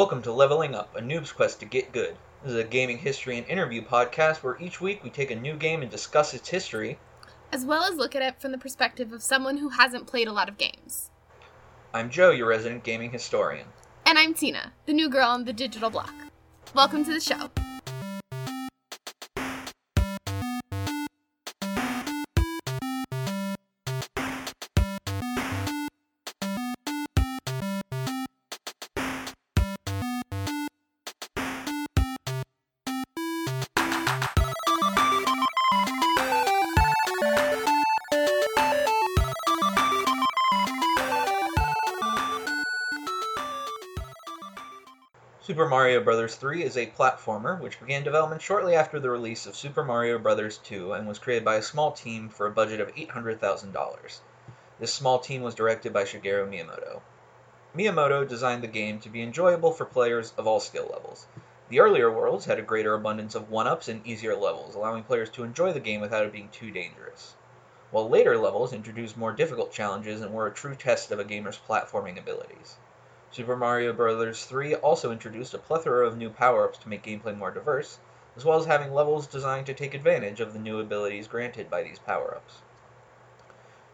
Welcome to Leveling Up, a noob's quest to get good. This is a gaming history and interview podcast where each week we take a new game and discuss its history. as well as look at it from the perspective of someone who hasn't played a lot of games. I'm Joe, your resident gaming historian. And I'm Tina, the new girl on the digital block. Welcome to the show. Mario Bros. 3 is a platformer which began development shortly after the release of Super Mario Bros. 2 and was created by a small team for a budget of $800,000. This small team was directed by Shigeru Miyamoto. Miyamoto designed the game to be enjoyable for players of all skill levels. The earlier worlds had a greater abundance of one-ups and easier levels, allowing players to enjoy the game without it being too dangerous. While later levels introduced more difficult challenges and were a true test of a gamer's platforming abilities. Super Mario Bros. 3 also introduced a plethora of new power-ups to make gameplay more diverse, as well as having levels designed to take advantage of the new abilities granted by these power-ups.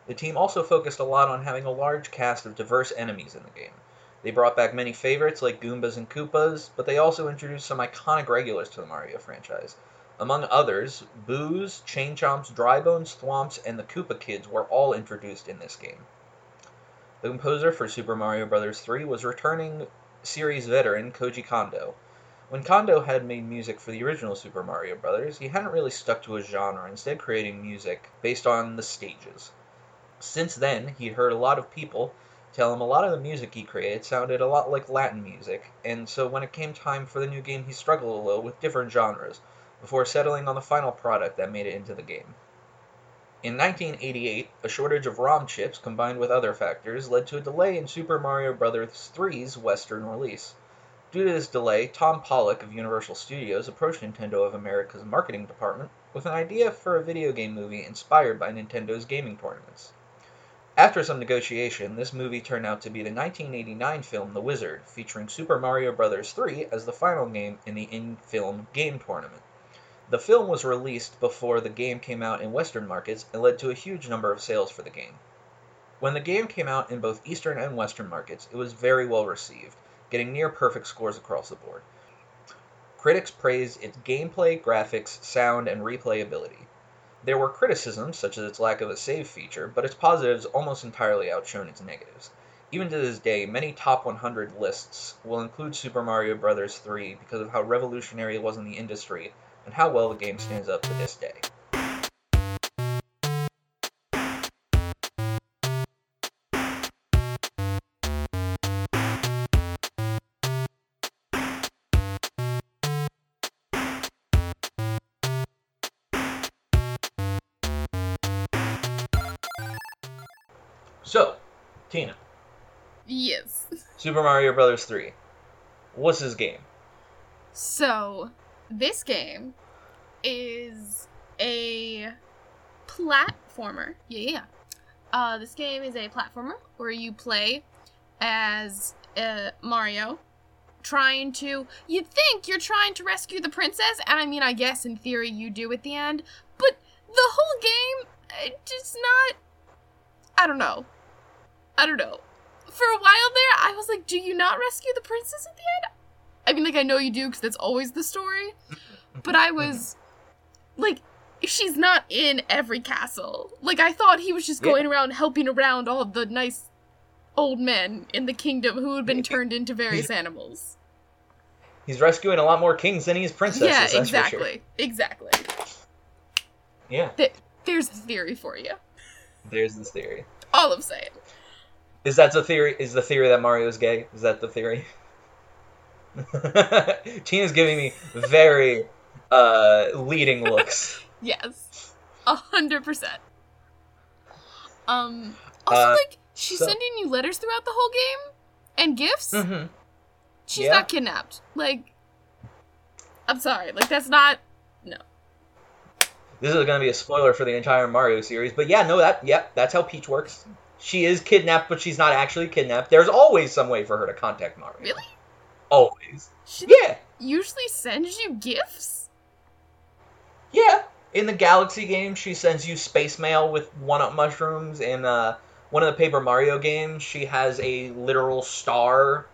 The team also focused a lot on having a large cast of diverse enemies in the game. They brought back many favorites like Goombas and Koopas, but they also introduced some iconic regulars to the Mario franchise. Among others, Boos, Chain Chomps, Drybones, Thwomps, and the Koopa Kids were all introduced in this game. The composer for Super Mario Bros. 3 was returning series veteran Koji Kondo. When Kondo had made music for the original Super Mario Bros., he hadn't really stuck to a genre, instead creating music based on the stages. Since then, he'd heard a lot of people tell him a lot of the music he created sounded a lot like Latin music, and so when it came time for the new game, he struggled a little with different genres, before settling on the final product that made it into the game. In 1988, a shortage of ROM chips combined with other factors led to a delay in Super Mario Bros. 3's Western release. Due to this delay, Tom Pollock of Universal Studios approached Nintendo of America's marketing department with an idea for a video game movie inspired by Nintendo's gaming tournaments. After some negotiation, this movie turned out to be the 1989 film The Wizard, featuring Super Mario Bros. 3 as the final game in the in-film game tournament. The film was released before the game came out in Western markets and led to a huge number of sales for the game. When the game came out in both Eastern and Western markets, it was very well received, getting near perfect scores across the board. Critics praised its gameplay, graphics, sound, and replayability. There were criticisms, such as its lack of a save feature, but its positives almost entirely outshone its negatives. Even to this day, many top 100 lists will include Super Mario Bros. 3 because of how revolutionary it was in the industry and how well the game stands up to this day. So, Tina, Yes. Super Mario Bros. 3. What's this game? So, this game is a platformer. Yeah, yeah. Uh, this game is a platformer where you play as uh, Mario trying to. You'd think you're trying to rescue the princess, and I mean, I guess in theory you do at the end, but the whole game, it just not. I don't know. I don't know. For a while there, I was like, do you not rescue the princess at the end? I mean, like, I know you do because that's always the story. But I was like, she's not in every castle. Like, I thought he was just Yeah. going around helping around all the nice old men in the kingdom who had been turned into various animals. He's rescuing a lot more kings than he is princesses. yeah, for sure. exactly. Exactly. Yeah, Th- there's a theory for you. there's this theory. All I'm saying. Is that the theory? Is the theory that Mario's gay? Is that the theory? Tina's giving me very uh, leading looks. Yes. A hundred percent. Um also Uh, like she's so- sending you letters throughout the whole game and gifts. Mm-hmm. She's Yeah. not kidnapped. Like I'm sorry, like that's not no. This is going to be a spoiler for the entire Mario series, but yeah, no, that yep, that's how Peach works. She is kidnapped, but she's not actually kidnapped. There's always some way for her to contact Mario. Really? Always. She yeah. Usually sends you gifts? Yeah, in the Galaxy game, she sends you space mail with one-up mushrooms. In uh, one of the Paper Mario games, she has a literal star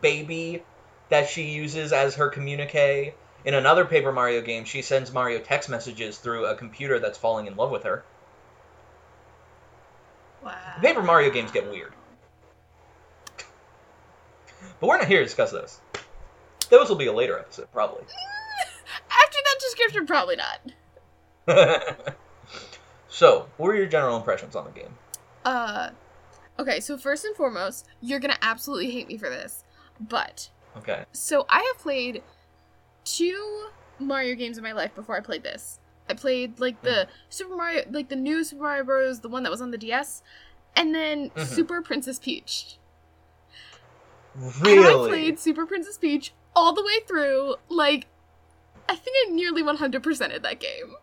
baby that she uses as her communique. In another Paper Mario game, she sends Mario text messages through a computer that's falling in love with her. Wow. The Paper Mario games get weird. But we're not here to discuss those. Those will be a later episode, probably. After that description, probably not. so, what were your general impressions on the game? Uh, okay, so first and foremost, you're gonna absolutely hate me for this, but Okay. so I have played two Mario games in my life before I played this. I played like the Super Mario, like the new Super Mario Bros, the one that was on the DS, and then Mhm. Super Princess Peach. Really? And I played Super Princess Peach all the way through. Like, I think I nearly 100%ed that game.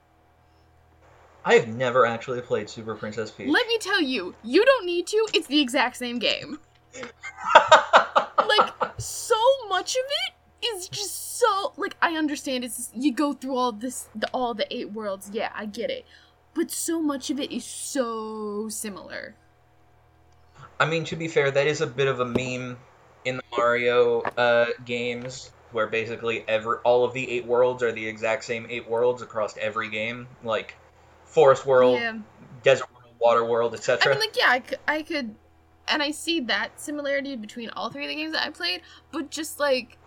I have never actually played Super Princess Peach. Let me tell you, you don't need to. It's the exact same game. Like, so much of it is just so like I understand it's you go through all this the, all the eight worlds. Yeah, I get it. But so much of it is so similar. I mean, to be fair, that is a bit of a meme in the Mario uh, games, where basically every all of the eight worlds are the exact same eight worlds across every game, like Forest World, Yeah. Desert World, Water World, etc. I mean, like, yeah, I could, I could, and I see that similarity between all three of the games that I played, but just like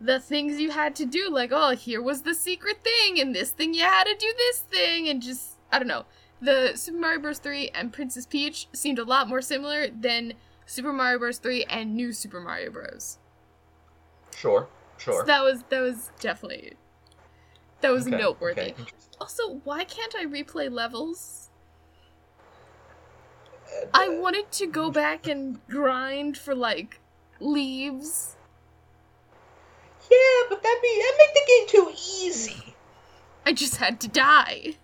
the things you had to do, like, oh, here was the secret thing, and this thing you had to do this thing, and just, I don't know. The Super Mario Bros. 3 and Princess Peach seemed a lot more similar than Super Mario Bros. 3 and New Super Mario Bros. Sure, sure. So that was that was definitely that was Okay, noteworthy. okay. Also, why can't I replay levels? Uh, I wanted to go back and grind for like leaves. Yeah, but that'd be that make the game too easy. I just had to die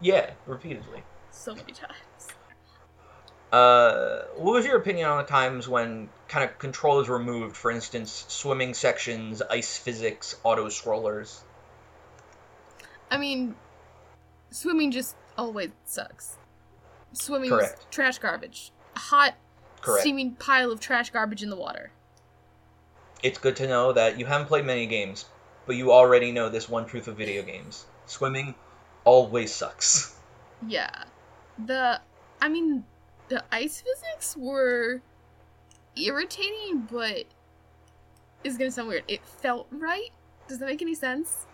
Yeah, repeatedly. so many times. Uh, what was your opinion on the times when kind of control is removed? For instance, swimming sections, ice physics, auto scrollers. I mean, swimming just always sucks. Swimming is trash garbage. A hot, Correct. steaming pile of trash garbage in the water. It's good to know that you haven't played many games, but you already know this one truth of video games: swimming always sucks. Yeah. The I mean the ice physics were irritating but it's gonna sound weird. It felt right. Does that make any sense?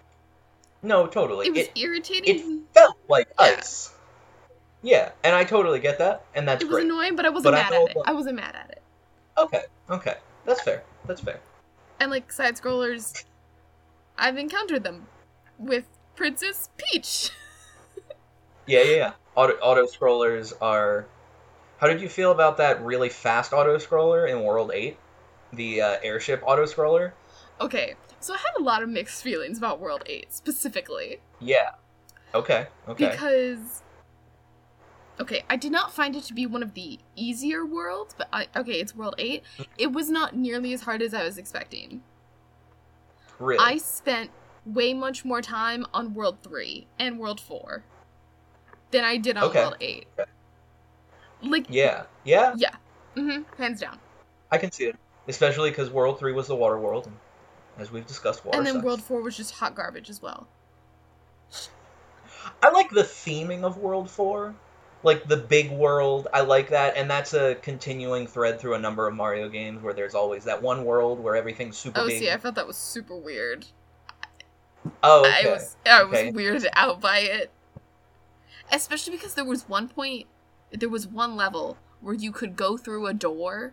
No, totally. It was It, irritating. it felt like Yeah. ice. Yeah, and I totally get that, and that's great. It was great. annoying, but I wasn't But mad felt at it. like- I wasn't mad at it. Okay, okay, that's fair. That's fair. And like side scrollers, I've encountered them with Princess Peach. Yeah, yeah, yeah. Auto auto scrollers are. How did you feel about that really fast auto scroller in World Eight, the uh, airship auto scroller? okay, so I had a lot of mixed feelings about World 8 specifically. Yeah. Okay. Okay. because okay i did not find it to be one of the easier worlds but i okay it's world 8 it was not nearly as hard as i was expecting really. i spent way much more time on world 3 and world 4 than i did on Okay. world 8 Okay. Like Yeah. Yeah. Yeah. hmm hands down I can see it, especially because World Three was the water world, and as we've discussed, water and then sucks. world 4 was just hot garbage as well I like the theming of World Four, like the big world. I like that, and that's a continuing thread through a number of Mario games where there's always that one world where everything's super oh big. see i thought that was super weird oh, okay. I was I was Okay. weirded out by it. Especially because there was one point there was one level where you could go through a door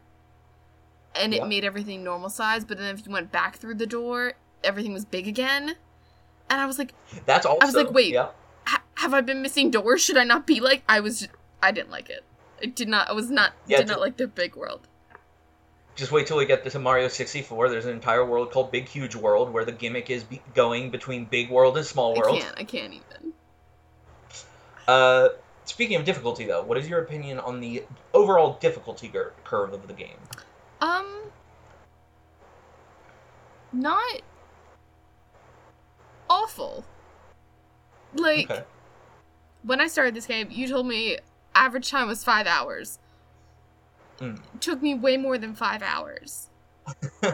and it Yeah. made everything normal size, but then if you went back through the door, everything was big again. And I was like, That's also. I was like, wait. Yeah. "Ha- have I been missing doors? Should I not be like I was I didn't like it. I did not I was not Yeah, did ju- not like the big world. Just wait till we get to Mario 64. There's an entire world called Big Huge World where the gimmick is be- going between Big World and Small World. I can't I can't even. Uh, speaking of difficulty, though, what is your opinion on the overall difficulty cur- curve of the game? Um, not awful. Like Okay. when I started this game, you told me average time was five hours. Mm. It took me way more than five hours.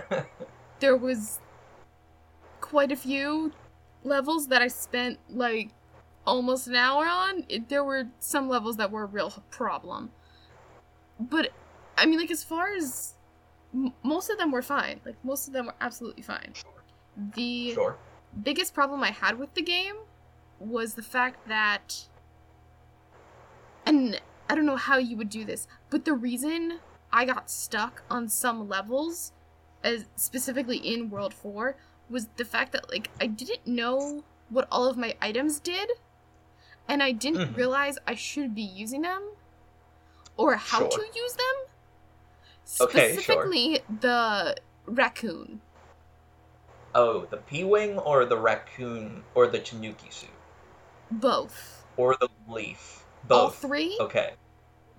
There was quite a few levels that I spent like almost an hour on. It, there were some levels that were a real problem. But I mean, like as far as m- most of them were fine. Like most of them were absolutely fine. The sure. biggest problem I had with the game was the fact that, and I don't know how you would do this, but the reason I got stuck on some levels, as specifically in World Four, was the fact that like I didn't know what all of my items did, and I didn't Mhm. realize I should be using them, or how Sure. to use them. Okay, sure. Specifically, the raccoon. Oh, the P Wing or the raccoon or the Tanuki suit? Both. Or the leaf? Both. All three? Okay.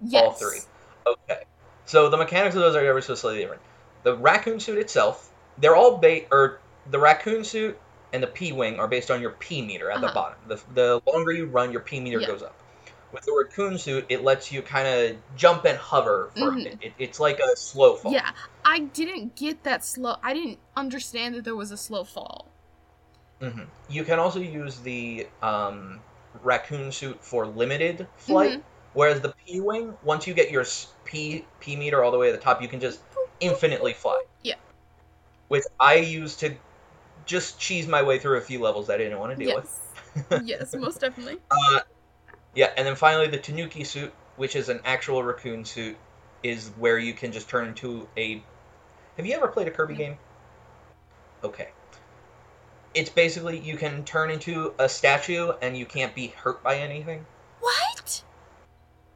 Yes. All three. Okay. So the mechanics of those are ever so slightly different. The raccoon suit itself, they're all ba- or the raccoon suit and the P wing are based on your P meter at the Uh-huh. bottom. The, the longer you run, your P meter Yeah. goes up. With the raccoon suit, it lets you kind of jump and hover for Mhm. a bit. It, it's like a slow fall. Yeah, I didn't get that slow. I didn't understand that there was a slow fall. hmm You can also use the um, raccoon suit for limited flight, Mm-hmm. whereas the P wing, once you get your P P meter all the way to the top, you can just infinitely fly. Yeah. Which I used to just cheese my way through a few levels that I didn't want to deal with. Yes. yes, most definitely. Uh, yeah, and then finally the Tanuki suit, which is an actual raccoon suit, is where you can just turn into a. Have you ever played a Kirby No. game? Okay. It's basically you can turn into a statue and you can't be hurt by anything, What?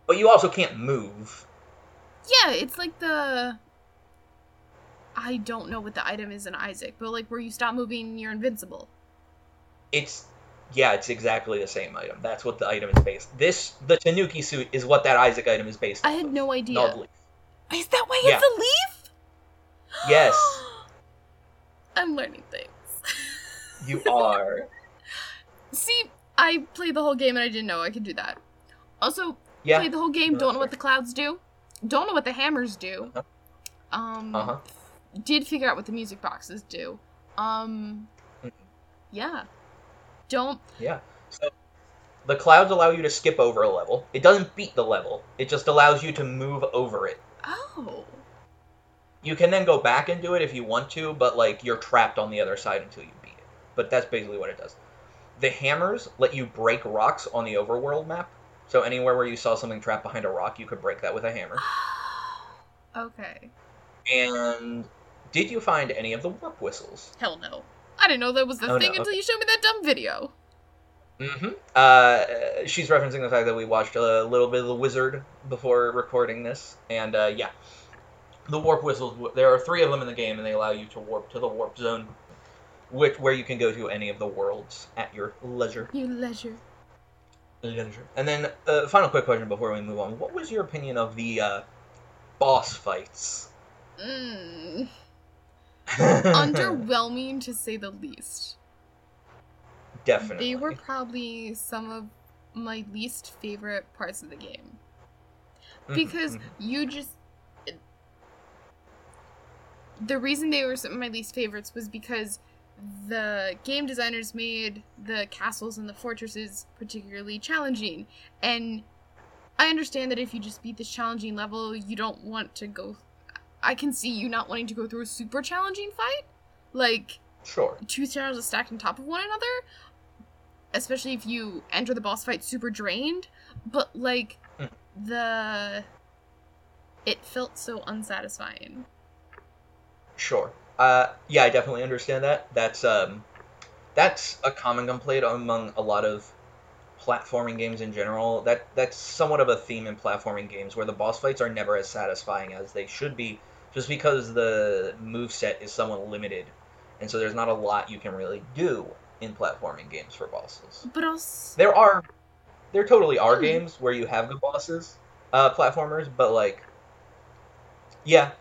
but you also can't move. Yeah, it's like the. I don't know what the item is in Isaac, but like where you stop moving, you're invincible. It's yeah, it's exactly the same item. That's what the item is based. This the Tanuki suit is what that Isaac item is based. I had of. no idea. Not leaf. Is that why Yeah. it's a leaf? Yes. I'm learning things. You are. See, I played the whole game and I didn't know I could do that. Also, Yeah. played the whole game, No, don't know that's what the clouds do, don't know what the hammers do. Uh-huh. Um, Uh huh. Did figure out what the music boxes do. Um, Mhm. yeah. Don't. Yeah. So the clouds allow you to skip over a level. It doesn't beat the level. It just allows you to move over it. Oh. You can then go back and do it if you want to, but like you're trapped on the other side until you beat it. But that's basically what it does. The hammers let you break rocks on the overworld map. So anywhere where you saw something trapped behind a rock, you could break that with a hammer. okay. And did you find any of the warp whistles? Hell no. I didn't know that was the Oh, no, thing until you showed me that dumb video. Mm-hmm. Uh, she's referencing the fact that we watched a little bit of The Wizard before recording this, and uh, yeah, the warp whistles. There are three of them in the game, and they allow you to warp to the warp zone, which where you can go to any of the worlds at your leisure. You leisure. Leisure. And then, uh, final quick question before we move on: What was your opinion of the uh, boss fights? Mm. Underwhelming to say the least. Definitely. They were probably some of my least favorite parts of the game. Mhm, because mhm. you just the reason they were some of my least favorites was because the game designers made the castles and the fortresses particularly challenging and i understand that if you just beat this challenging level you don't want to go i can see you not wanting to go through a super challenging fight like sure. two towers are stacked on top of one another especially if you enter the boss fight super drained but like Mm. the it felt so unsatisfying Sure. Uh, yeah, I definitely understand that. That's um, that's a common complaint among a lot of platforming games in general. That that's somewhat of a theme in platforming games where the boss fights are never as satisfying as they should be, just because the move set is somewhat limited, and so there's not a lot you can really do in platforming games for bosses. but also There are, there totally are Hmm. games where you have good bosses, uh, platformers, but like, yeah,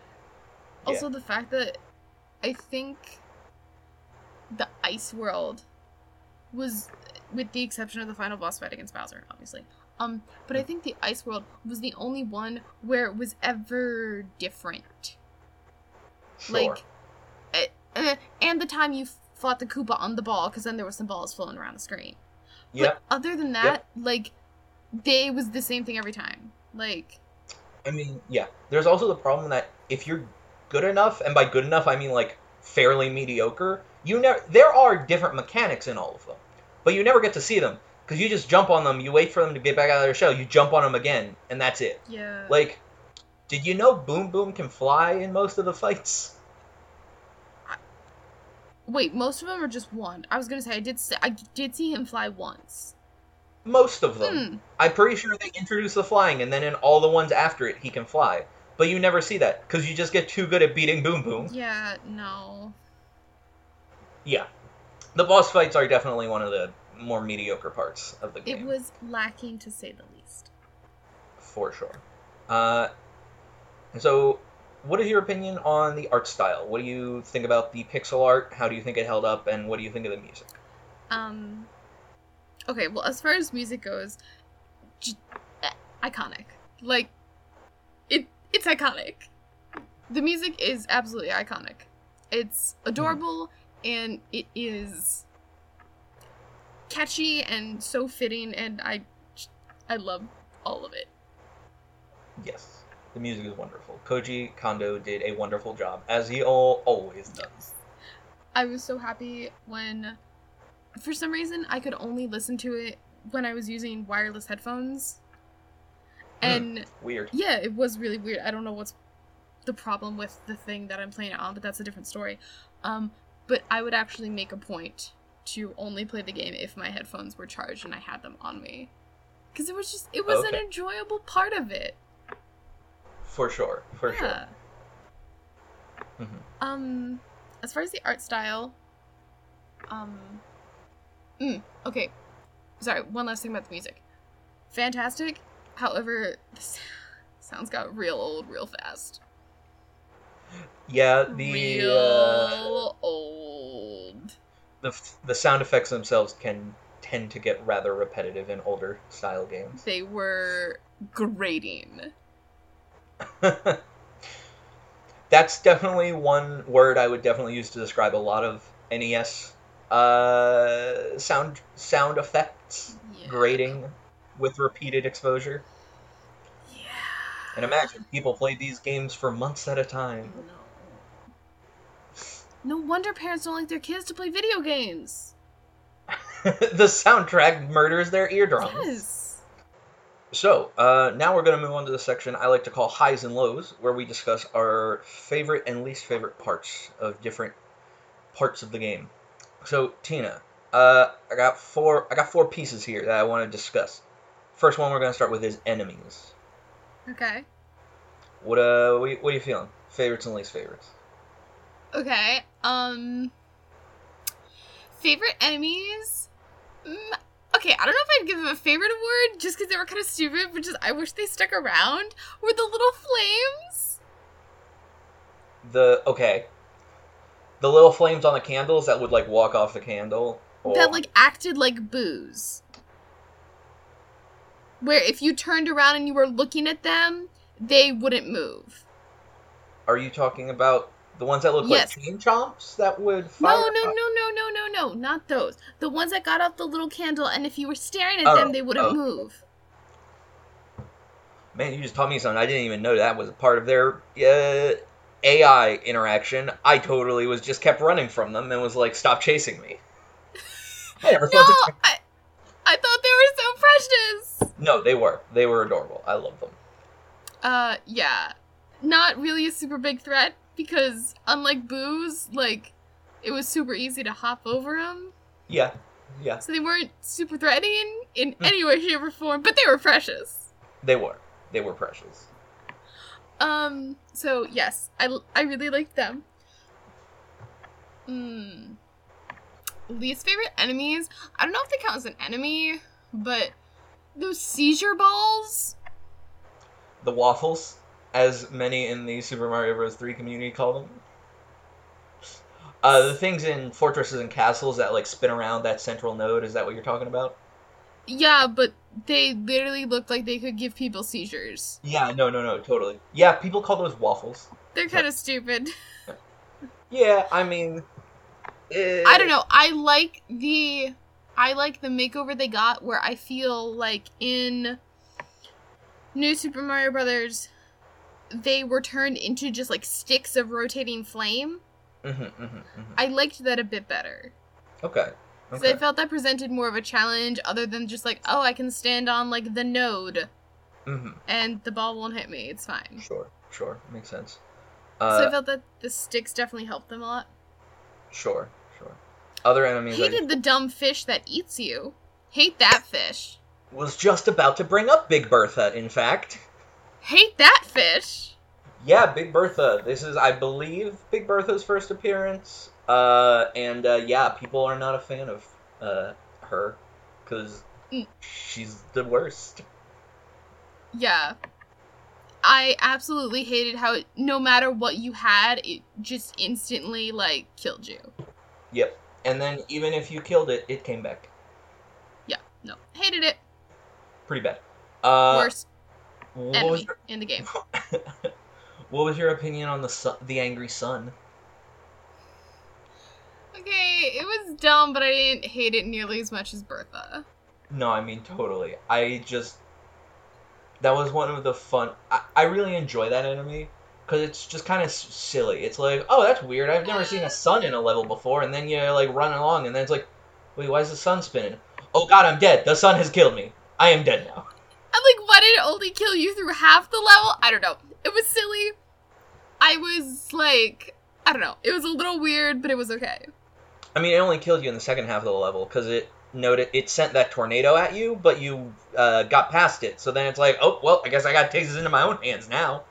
also the fact that i think the ice world was, with the exception of the final boss fight against Bowser, obviously. Um, but I think the Ice World was the only one where it was ever different. Sure. Like, uh, and the time you fought the Koopa on the ball, because then there were some balls floating around the screen. yeah. But other than that, like, they was the same thing every time. Like, I mean, yeah. There's also the problem that if you're good enough, and by good enough I mean like fairly mediocre, you never. There are different mechanics in all of them, but you never get to see them because you just jump on them. You wait for them to get back out of their shell. You jump on them again, and that's it. yeah. Like, did you know Boom Boom can fly in most of the fights? Wait, most of them are just one. I was gonna say I did. See, I did see him fly once. Most of them. Hmm. I'm pretty sure they introduce the flying, and then in all the ones after it, he can fly. But you never see that because you just get too good at beating Boom Boom. Yeah. No. Yeah, the boss fights are definitely one of the more mediocre parts of the game. It was lacking to say the least. for sure. Uh, so, what is your opinion on the art style? What do you think about the pixel art? How do you think it held up, and what do you think of the music? Um. Okay. Well, as far as music goes, j- eh, iconic. Like, it. It's iconic. The music is absolutely iconic. It's adorable and it is catchy and so fitting, and I, I love all of it. Yes, the music is wonderful. Koji Kondo did a wonderful job, as he al- always does. I was so happy when, for some reason, I could only listen to it when I was using wireless headphones. And Weird. yeah, it was really weird. I don't know what's the problem with the thing that I'm playing it on, but that's a different story. Um, but I would actually make a point to only play the game if my headphones were charged and I had them on me. Because it was just, it was an enjoyable part of it. For sure. For sure. yeah. Mhm. Um, as far as the art style, um, mm, okay. Sorry, one last thing about the music. Fantastic. However, the sounds got real old real fast. Yeah, the real uh, old. the the sound effects themselves can tend to get rather repetitive in older style games. They were grating. That's definitely one word I would definitely use to describe a lot of NES uh, sound sound effects, Yeah. grating with repeated exposure. Yeah. And imagine people played these games for months at a time. No. No wonder parents don't like their kids to play video games. the soundtrack murders their eardrums. Yes. So, uh, now we're going to move on to the section I like to call highs and lows, where we discuss our favorite and least favorite parts of different parts of the game. So, Tina, uh, I got four. I got four pieces here that I want to discuss. First one we're going to start with is enemies. Okay. What uh, what, are you- what are you feeling? Favorites and least favorites. Okay. Um. Favorite enemies? Mm, okay, I don't know if I'd give them a favorite award just because they were kind of stupid, but just I wish they stuck around. Were the little flames? The okay. The little flames on the candles that would like walk off the candle. or- that oh. like acted like Boos. Where if you turned around and you were looking at them, they wouldn't move. Are you talking about the ones that look Yes. like chain chomps that would fire? no, no, no, no, no, no, no, not those. The ones that got off the little candle, and if you were staring at Oh, them, they wouldn't oh. move. Man, you just taught me something. I didn't even know that was a part of their uh, AI interaction. I totally was just kept running from them and was like, "Stop chasing me." I never No, thought I, I thought they were so precious. No, they were. They were adorable. I love them. Uh, yeah, not really a super big threat because unlike Boos, like it was super easy to hop over them, Yeah, yeah, so they weren't super threatening in Hmm. any way, shape, or form. But they were precious. they were. They were precious. Um, so yes, I I really liked them. Hmm. Least favorite enemies? I don't know if they count as an enemy, but those seizure balls. The waffles, as many in the Super Mario Bros. 3 community call them. Uh, the things in fortresses and castles that like spin around that central node. Is that what you're talking about? Yeah, but they literally looked like they could give people seizures. Yeah. No. No. No. Totally. Yeah. People call those waffles. They're kind of stupid. Yeah. I mean. eh, I don't know. I like the I like the makeover they got where I feel like in New Super Mario Brothers they were turned into just like sticks of rotating flame. Mm-hmm, mm-hmm, mm-hmm. I liked that a bit better. Okay. Because Okay. I felt that presented more of a challenge other than just like, oh, I can stand on like the node mm-hmm. and the ball won't hit me. It's fine. Sure. Sure. Makes sense. so Uh, I felt that the sticks definitely helped them a lot. sure. Sure. Other enemies. I Hated the dumb fish that eats you. Hate that fish. was just about to bring up Big Bertha. In fact. Hate that fish. Yeah, Big Bertha. This is, I believe, Big Bertha's first appearance. Uh, and uh, yeah, people are not a fan of uh, her because Mm. she's the worst. Yeah. I absolutely hated how it, no matter what you had, it just instantly like killed you. Yep. And then even if you killed it, it came back. Yeah, no. Hated it. Pretty bad. Uh, Worst what enemy your, in the game. what was your opinion on the sun, the angry sun? Okay, it was dumb, but I didn't hate it nearly as much as Bertha. No, I mean totally. I just that was one of the fun. I, I really enjoy that enemy because it's just kind of silly. It's like, oh, that's weird. I've never seen a uh. sun in a level before, and then you like run along, and then it's like, wait, why is the sun spinning? Oh God, I'm dead. The sun has killed me. I am dead now. I'm like, why did it only kill you through half the level? I don't know. It was silly. I was like, I don't know. It was a little weird, but it was okay. I mean, it only killed you in the second half of the level because it noted it sent that tornado at you, but you uh, got past it. So then it's like, oh well, I guess I got this into my own hands now.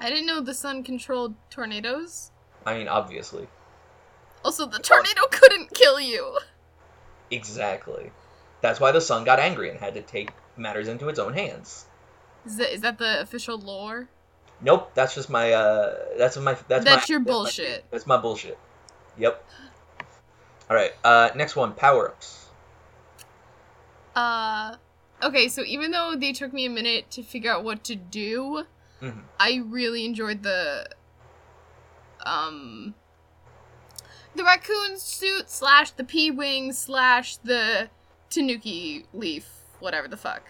I didn't know the sun controlled tornadoes. I mean, obviously, Also, the tornado couldn't kill you. exactly. That's why the sun got angry and had to take matters into its own hands. Is that, is that the official lore? Nope, that's just my uh, that's my that's, That's my, your my- bullshit. that's my bullshit. Yep. All right. Uh, next one, power ups. Uh, okay, so even though they took me a minute to figure out what to do, Mhm. I really enjoyed the, um, the raccoon suit slash the P wing slash the tanuki leaf, whatever the fuck.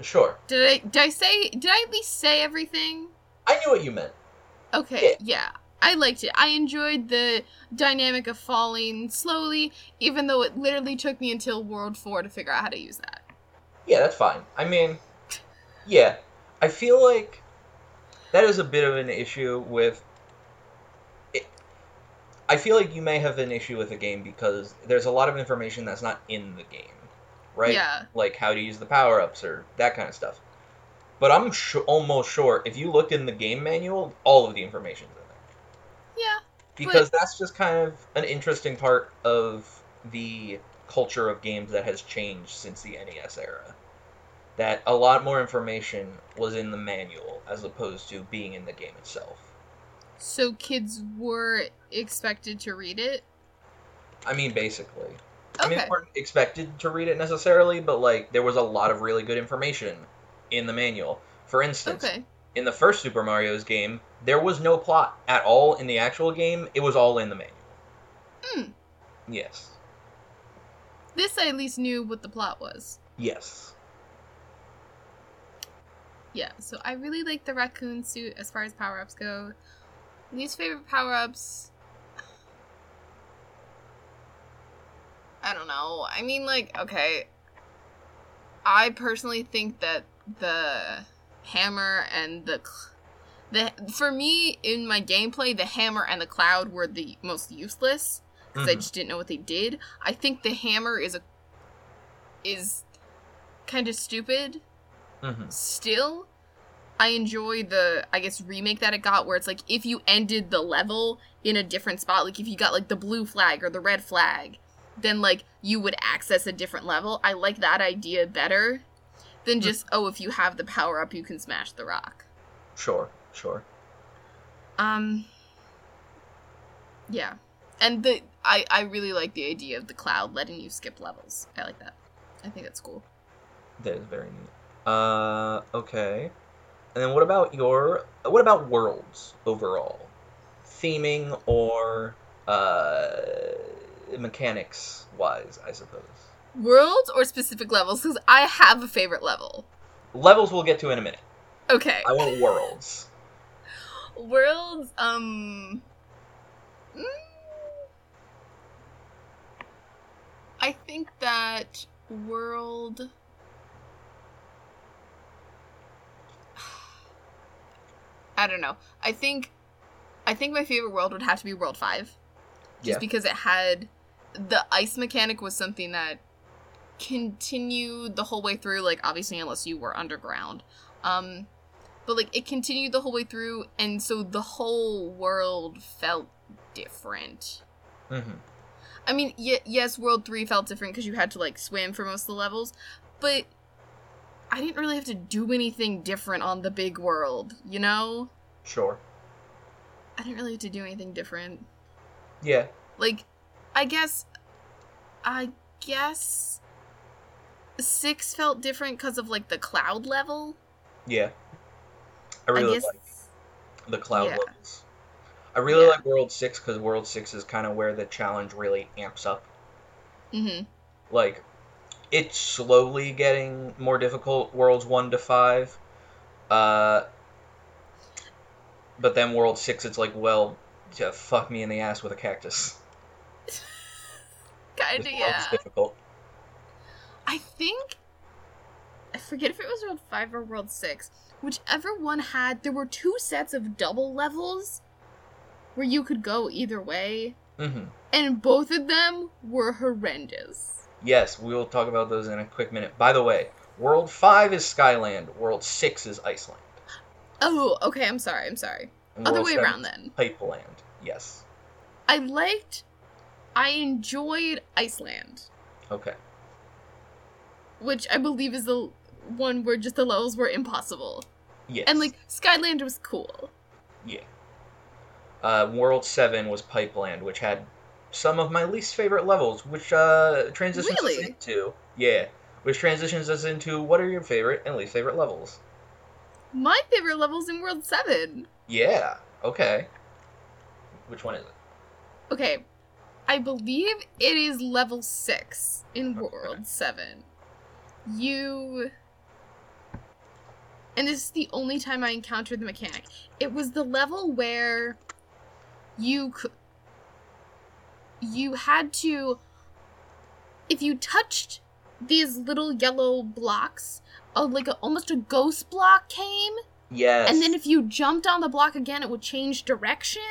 Sure. Did I did I say did I at least say everything? I knew what you meant. Okay, yeah. I liked it. I enjoyed the dynamic of falling slowly, even though it literally took me until World 4 to figure out how to use that. Yeah, that's fine. I mean, yeah, I feel like that is a bit of an issue with. It. I feel like you may have an issue with the game because there's a lot of information that's not in the game, right? Yeah. Like how to use the power ups or that kind of stuff. But I'm su- almost sure if you look in the game manual, all of the information's in there Yeah. because that's just kind of an interesting part of the culture of games that has changed since the NES era. That a lot more information was in the manual as opposed to being in the game itself. So kids were expected to read it? I mean, basically. I mean, Okay. they weren't expected to read it necessarily, but like there was a lot of really good information in the manual. For instance, Okay. in the first Super Mario's game, there was no plot at all in the actual game. It was all in the manual. Hmm. Yes. This I at least knew what the plot was. Yes. Yeah, so I really like the raccoon suit as far as power ups go. Least favorite power ups. I don't know. I mean, like, okay. I personally think that the hammer and the. The, for me, in my gameplay, the hammer and the cloud were the most useless because I Mhm. just didn't know what they did. I think the hammer is a is kind of stupid Mhm. still i enjoy the i guess remake that it got where it's like if you ended the level in a different spot like if you got like the blue flag or the red flag then like you would access a different level i like that idea better than just oh if you have the power up you can smash the rock Sure, sure. um Yeah. And the I I really like the idea of the cloud letting you skip levels. I like that. I think that's cool. That is very neat. Uh, okay. And then what about your what about worlds overall? Theming or uh mechanics wise, I suppose. Worlds or specific levels? Because I have a favorite level. Levels we'll get to in a minute. Okay. I want worlds. Worlds, um. mm, I think that World. I don't know. I think. I think my favorite world would have to be World 5. Just Yeah. because it had. The ice mechanic was something that continued the whole way through, like, obviously, unless you were underground. Um, but like it continued the whole way through and so the whole world felt different hmm i mean y- yes world 3 felt different because you had to like swim for most of the levels but i didn't really have to do anything different on the big world you know Sure. i didn't really have to do anything different Yeah. like i guess i guess six felt different because of like the cloud level Yeah. I i really guess like the cloud yeah. levels. I really Yeah. like World Six because World Six is kind of where the challenge really amps up. mm-hmm Like, it's slowly getting more difficult. Worlds one to five, uh, but then World Six, it's like, well, yeah, fuck me in the ass with a cactus. Kind This of yeah difficult. I think I forget if it was World 5 or World 6. Whichever one had there were two sets of double levels where you could go either way, hmm and both of them were horrendous. Yes, we will talk about those in a quick minute. By the way, World Five is Skyland. World Six is Iceland. Oh, okay, I'm sorry, I'm sorry. and Other way around then. Pipeland. Yes. I liked I enjoyed Iceland, Okay. which I believe is the one where just the levels were impossible. Yes. And like Skyland was cool. Yeah. Uh, World 7 was Pipeland, which had some of my least favorite levels, which uh, transitions us into. Yeah. Which transitions us into what are your favorite and least favorite levels? My favorite levels in World 7. Yeah. Okay. Which one is it? Okay, I believe it is level six in Okay. World Seven. You. And this is the only time I encountered the mechanic. It was the level where you could. You had to. If you touched these little yellow blocks, uh, like a, almost a ghost block came, Yes. and then if you jumped on the block again, it would change direction,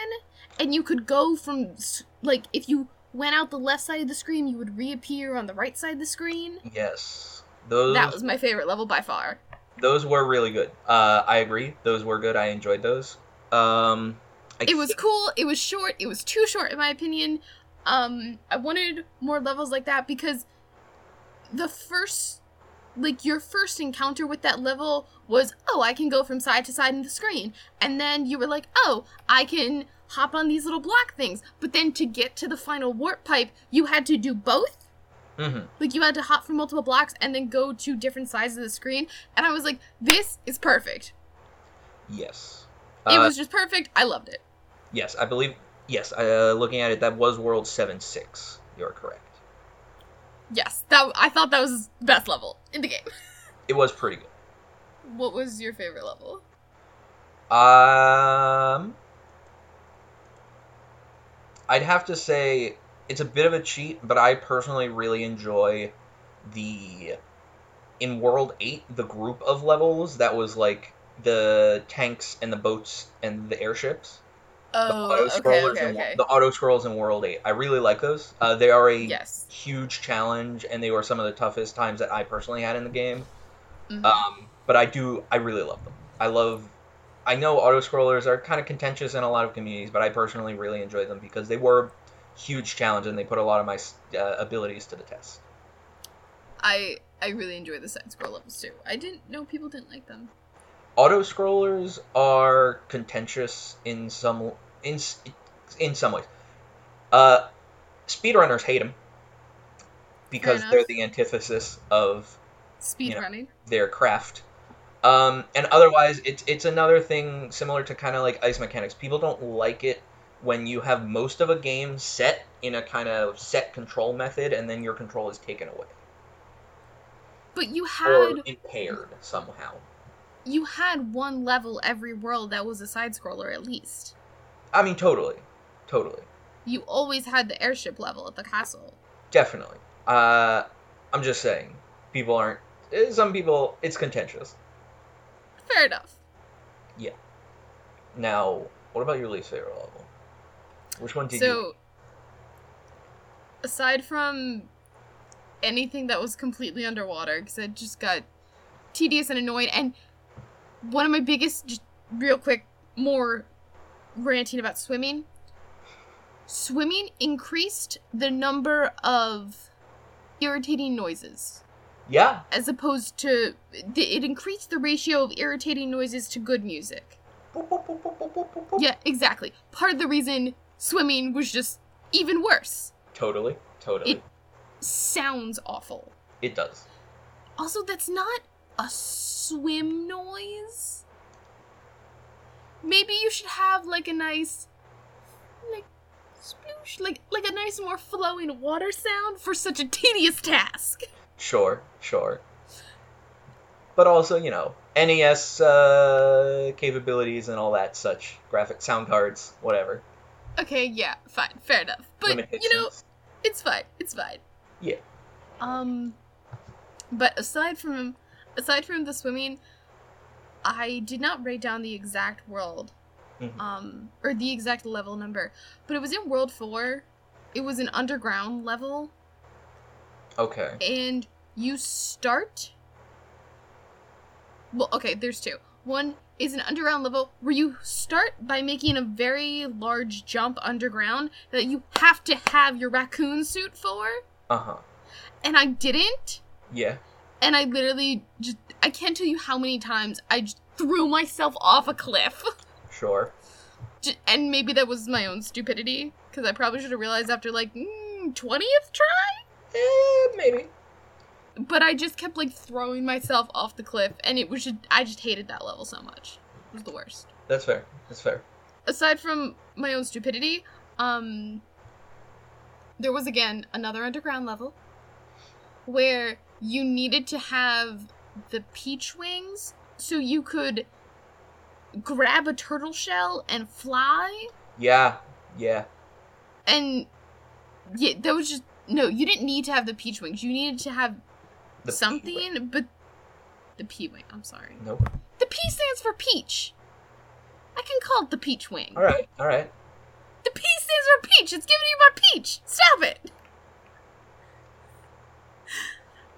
and you could go from like if you went out the left side of the screen, you would reappear on the right side of the screen. Yes. Those That was my favorite level by far. those were really good. Uh, I agree. Those were good. I enjoyed those. Um, I It was cool. It was short. It was too short in my opinion. Um, I wanted more levels like that because the first, like your first encounter with that level was, oh, I can go from side to side in the screen, and then you were like, oh, I can hop on these little block things. But then to get to the final warp pipe, you had to do both. Mhm. Like you had to hop from multiple blocks and then go to different sides of the screen, and I was like, this is perfect. Yes. It Uh, was just perfect. I loved it. Yes, I believe. Yes, uh, looking at it, that was World Seven Six. You're correct. Yes, that I thought that was the best level in the game. It was pretty good. What was your favorite level? Um, I'd have to say it's a bit of a cheat, but I personally really enjoy the in World Eight the group of levels that was like the tanks and the boats and the airships. the Oh, auto okay, scrollers okay, in, okay. the auto scrolls in World Eight. I really like those. Uh, they are a Yes. huge challenge, and they were some of the toughest times that I personally had in the game. Mhm. Um, but I do, I really love them. I love. I know auto scrollers are kind of contentious in a lot of communities, but I personally really enjoy them because they were a huge challenge and they put a lot of my uh, abilities to the test. I I really enjoy the side scroll levels too. I didn't know people didn't like them. Auto scrollers are contentious in some in in some ways. Uh, speedrunners hate them because they're the antithesis of speedrunning. You know. their craft. Um, and otherwise, it's it's another thing similar to kind of like ice mechanics. People don't like it when you have most of a game set in a kind of set control method, and then your control is taken away But you had or impaired somehow. you had one level every world that was a side scroller at least. I mean, totally, totally, You always had the airship level at the castle. definitely. Uh, I'm just saying, people aren't. eh, Some people, it's contentious. Fair enough. Yeah. Now, what about your least favorite level? Which one did so you? So, aside from anything that was completely underwater because it just got tedious and annoying and one of my biggest just real quick more ranting about swimming swimming increased the number of irritating noises Yeah, as opposed to it increased the ratio of irritating noises to good music yeah exactly part of the reason swimming was just even worse totally, totally. It- sounds awful. it does. Also, that's not a swim noise. Maybe you should have like a nice, like, sploosh, like like a nice, more flowing water sound for such a tedious task. Sure, sure. But also, you know, NES uh, capabilities and all that such, graphic sound cards, whatever. Okay, yeah, fine, fair enough. But you know, it's fine. It's fine. Yeah. Um, but aside from aside from the swimming, I did not write down the exact world, Mhm. um, or the exact level number, but it was in World Four. It was an underground level, Okay. and you start. Well, okay, there's two. One is an underground level where you start by making a very large jump underground that you have to have your raccoon suit for, Uh huh. and I didn't. Yeah. and I literally just I can't tell you how many times I just threw myself off a cliff. Sure. And maybe that was my own stupidity because I probably should have realized after like twentieth try. Eh, maybe. But I just kept like throwing myself off the cliff, and it was just I just hated that level so much. It was the worst. That's fair. That's fair. Aside from my own stupidity, um, there was again another underground level where you needed to have the peach wings so you could grab a turtle shell and fly Yeah. Yeah. and yeah that was just no you didn't need to have the peach wings you needed to have The something but the p wing i'm sorry Nope. the p stands for peach i can call it the peach wing All right. All right. The P stands for peach. It's giving you my peach. Stop it.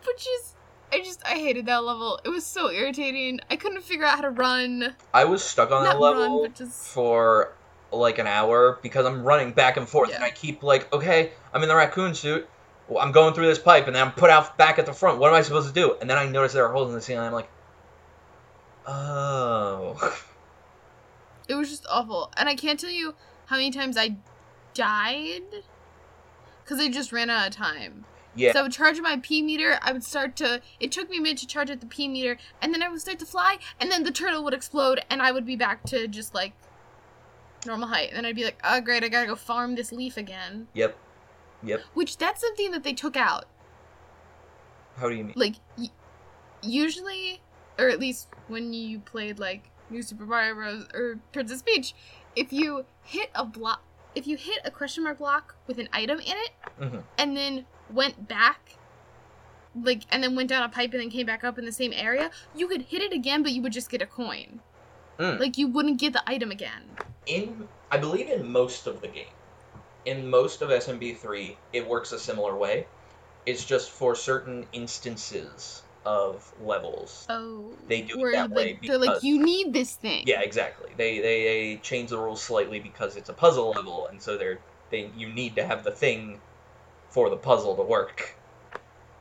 But just, I just, I hated that level. It was so irritating. I couldn't figure out how to run. I was stuck on Not that level run, just. for like an hour because I'm running back and forth, and I keep like, okay, I'm in the raccoon suit. Well, I'm going through this pipe, and then I'm put out back at the front. What am I supposed to do? And then I notice there are holes in the ceiling. I'm like, oh. It was just awful. And I can't tell you how many times I died because I just ran out of time. Yeah. So I would charge my P meter. I would start to. It took me a minute to charge at the P meter, and then I would start to fly, and then the turtle would explode, and I would be back to just like normal height. And then I'd be like, oh great, I gotta go farm this leaf again. Yep. Yep. Which that's something that they took out. How do you mean? Like y- usually, or at least when you played like New Super Mario Bros. or Princess Peach, if you hit a block, if you hit a question mark block with an item in it, hmm and then went back like and then went down a pipe and then came back up in the same area you could hit it again but you would just get a coin Mm. like you wouldn't get the item again in I believe in most of the game, in most of SMB3, it works a similar way. It's just for certain instances of levels. oh They do it that like, way they're like you need this thing Yeah, exactly. They, they they change the rules slightly because it's a puzzle level, and so they're they you need to have the thing for the puzzle to work.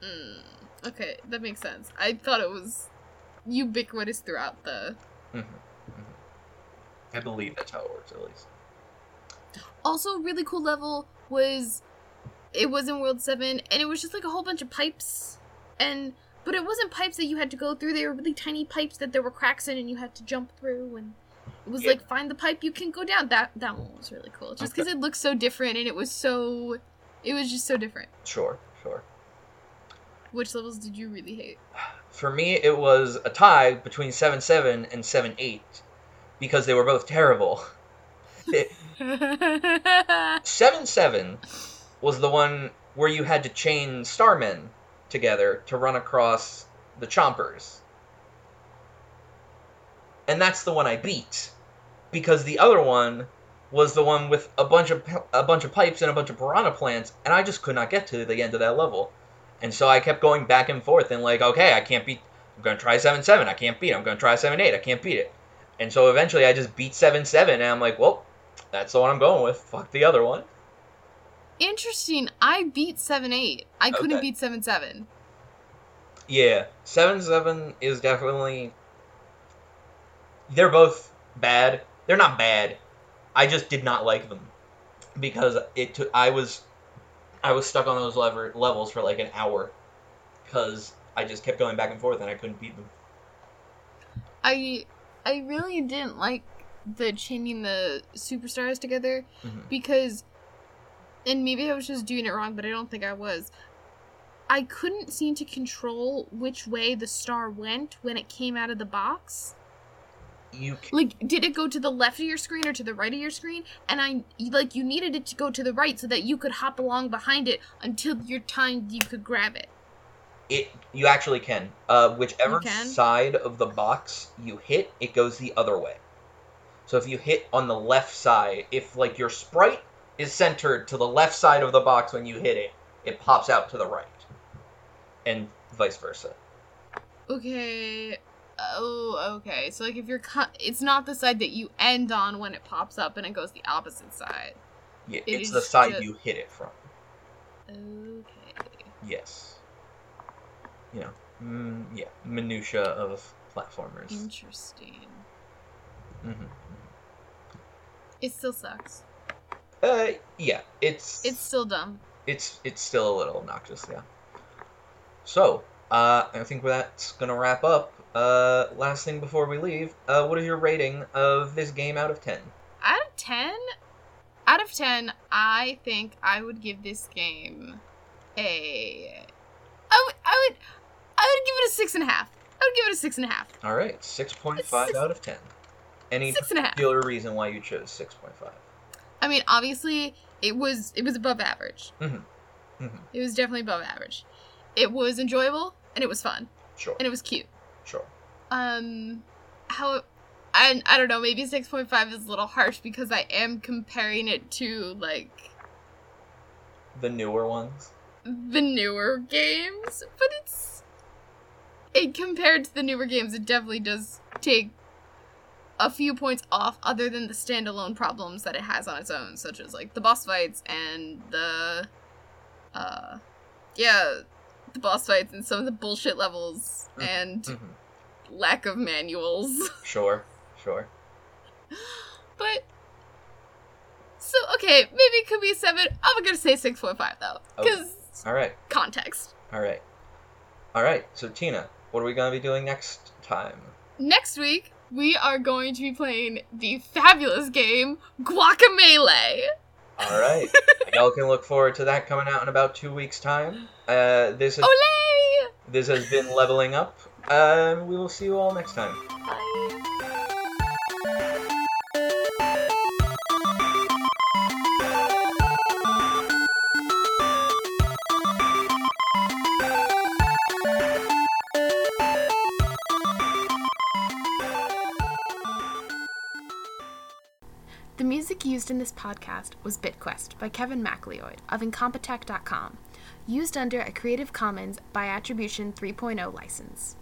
mm, okay that makes sense i thought it was ubiquitous throughout the I believe that's how it works, at least. also really cool level was it was in World 7 and it was just like a whole bunch of pipes and but it wasn't pipes that you had to go through. They were really tiny pipes that there were cracks in and you had to jump through and it was Yeah. like find the pipe you can go down. That that one was really cool. Just cuz it looked so different and it was so it was just so different. Sure, sure. Which levels did you really hate? For me, it was a tie between 7 7 and 7 8 because they were both terrible. 7 7 was the one where you had to chain starmen together to run across the chompers. And that's the one I beat because the other one was the one with a bunch of a bunch of pipes and a bunch of piranha plants and I just could not get to the end of that level. And so I kept going back and forth and like, okay, I can't beat I'm going to try 7 7. I can't beat it. I'm going to try 7 8. I can't beat it. And so eventually I just beat 7 7 and I'm like, well, that's the one I'm going with. Fuck the other one. Interesting. I beat 7 8. I couldn't beat 7 7. Yeah, 7 7 is definitely. They're both bad. They're not bad. I just did not like them because it took. I was, I was stuck on those lever levels for like an hour because I just kept going back and forth and I couldn't beat them. I I really didn't like the chaining the superstars together Mhm. because and maybe I was just doing it wrong, but I don't think I was. I couldn't seem to control which way the star went when it came out of the box. You c- Like, did it go to the left of your screen or to the right of your screen? And I like you needed it to go to the right so that you could hop along behind it until your time you could grab it. It you actually can. Uh, whichever can? side of the box you hit, it goes the other way. So if you hit on the left side, if like your sprite is centered to the left side of the box when you hit it, it pops out to the right, and vice versa. Okay. Oh, okay. So like if you're cut, it's not the side that you end on when it pops up, and it goes the opposite side. Yeah, It it's the side just- you hit it from. Okay. Yes. You know, mm, yeah, minutia of platformers. Interesting. hmm It still sucks. Uh, yeah, it's It's still dumb. it's it's still a little obnoxious, yeah. So, uh, I think that's gonna wrap up. Uh, last thing before we leave, uh, what is your rating of this game out of ten? Out of ten, out of ten, I think I would give this game a. I would, I would, I would give it a six and a half. I would give it a six and a half. All right, six point five out of ten. Any Six and a half. particular reason why you chose six point five? I mean, obviously, it was it was above average. Mhm. Mhm. It was definitely above average. It was enjoyable and it was fun Sure, and it was cute. sure. Um, how, and I don't know, maybe six point five is a little harsh because I am comparing it to like The newer ones. the newer games, but it's it compared to the newer games, it definitely does take a few points off other than the standalone problems that it has on its own, such as like the boss fights and the uh yeah, the boss fights and some of the bullshit levels Mm. and Mhm. lack of manuals. Sure, sure. but so okay, maybe it could be seven. I'm gonna say six point five though, Okay. because All right, context. all right, all right. So Tina, what are we gonna be doing next time? Next week, we are going to be playing the fabulous game Guacamelee. All right. Y'all can look forward to that coming out in about two weeks' time. Uh, this is, Olay! this has been leveling up. Um, we will see you all next time. Bye. Used in this podcast was BitQuest by Kevin MacLeod of Incompetech.com, used under a Creative Commons by Attribution 3.0 license.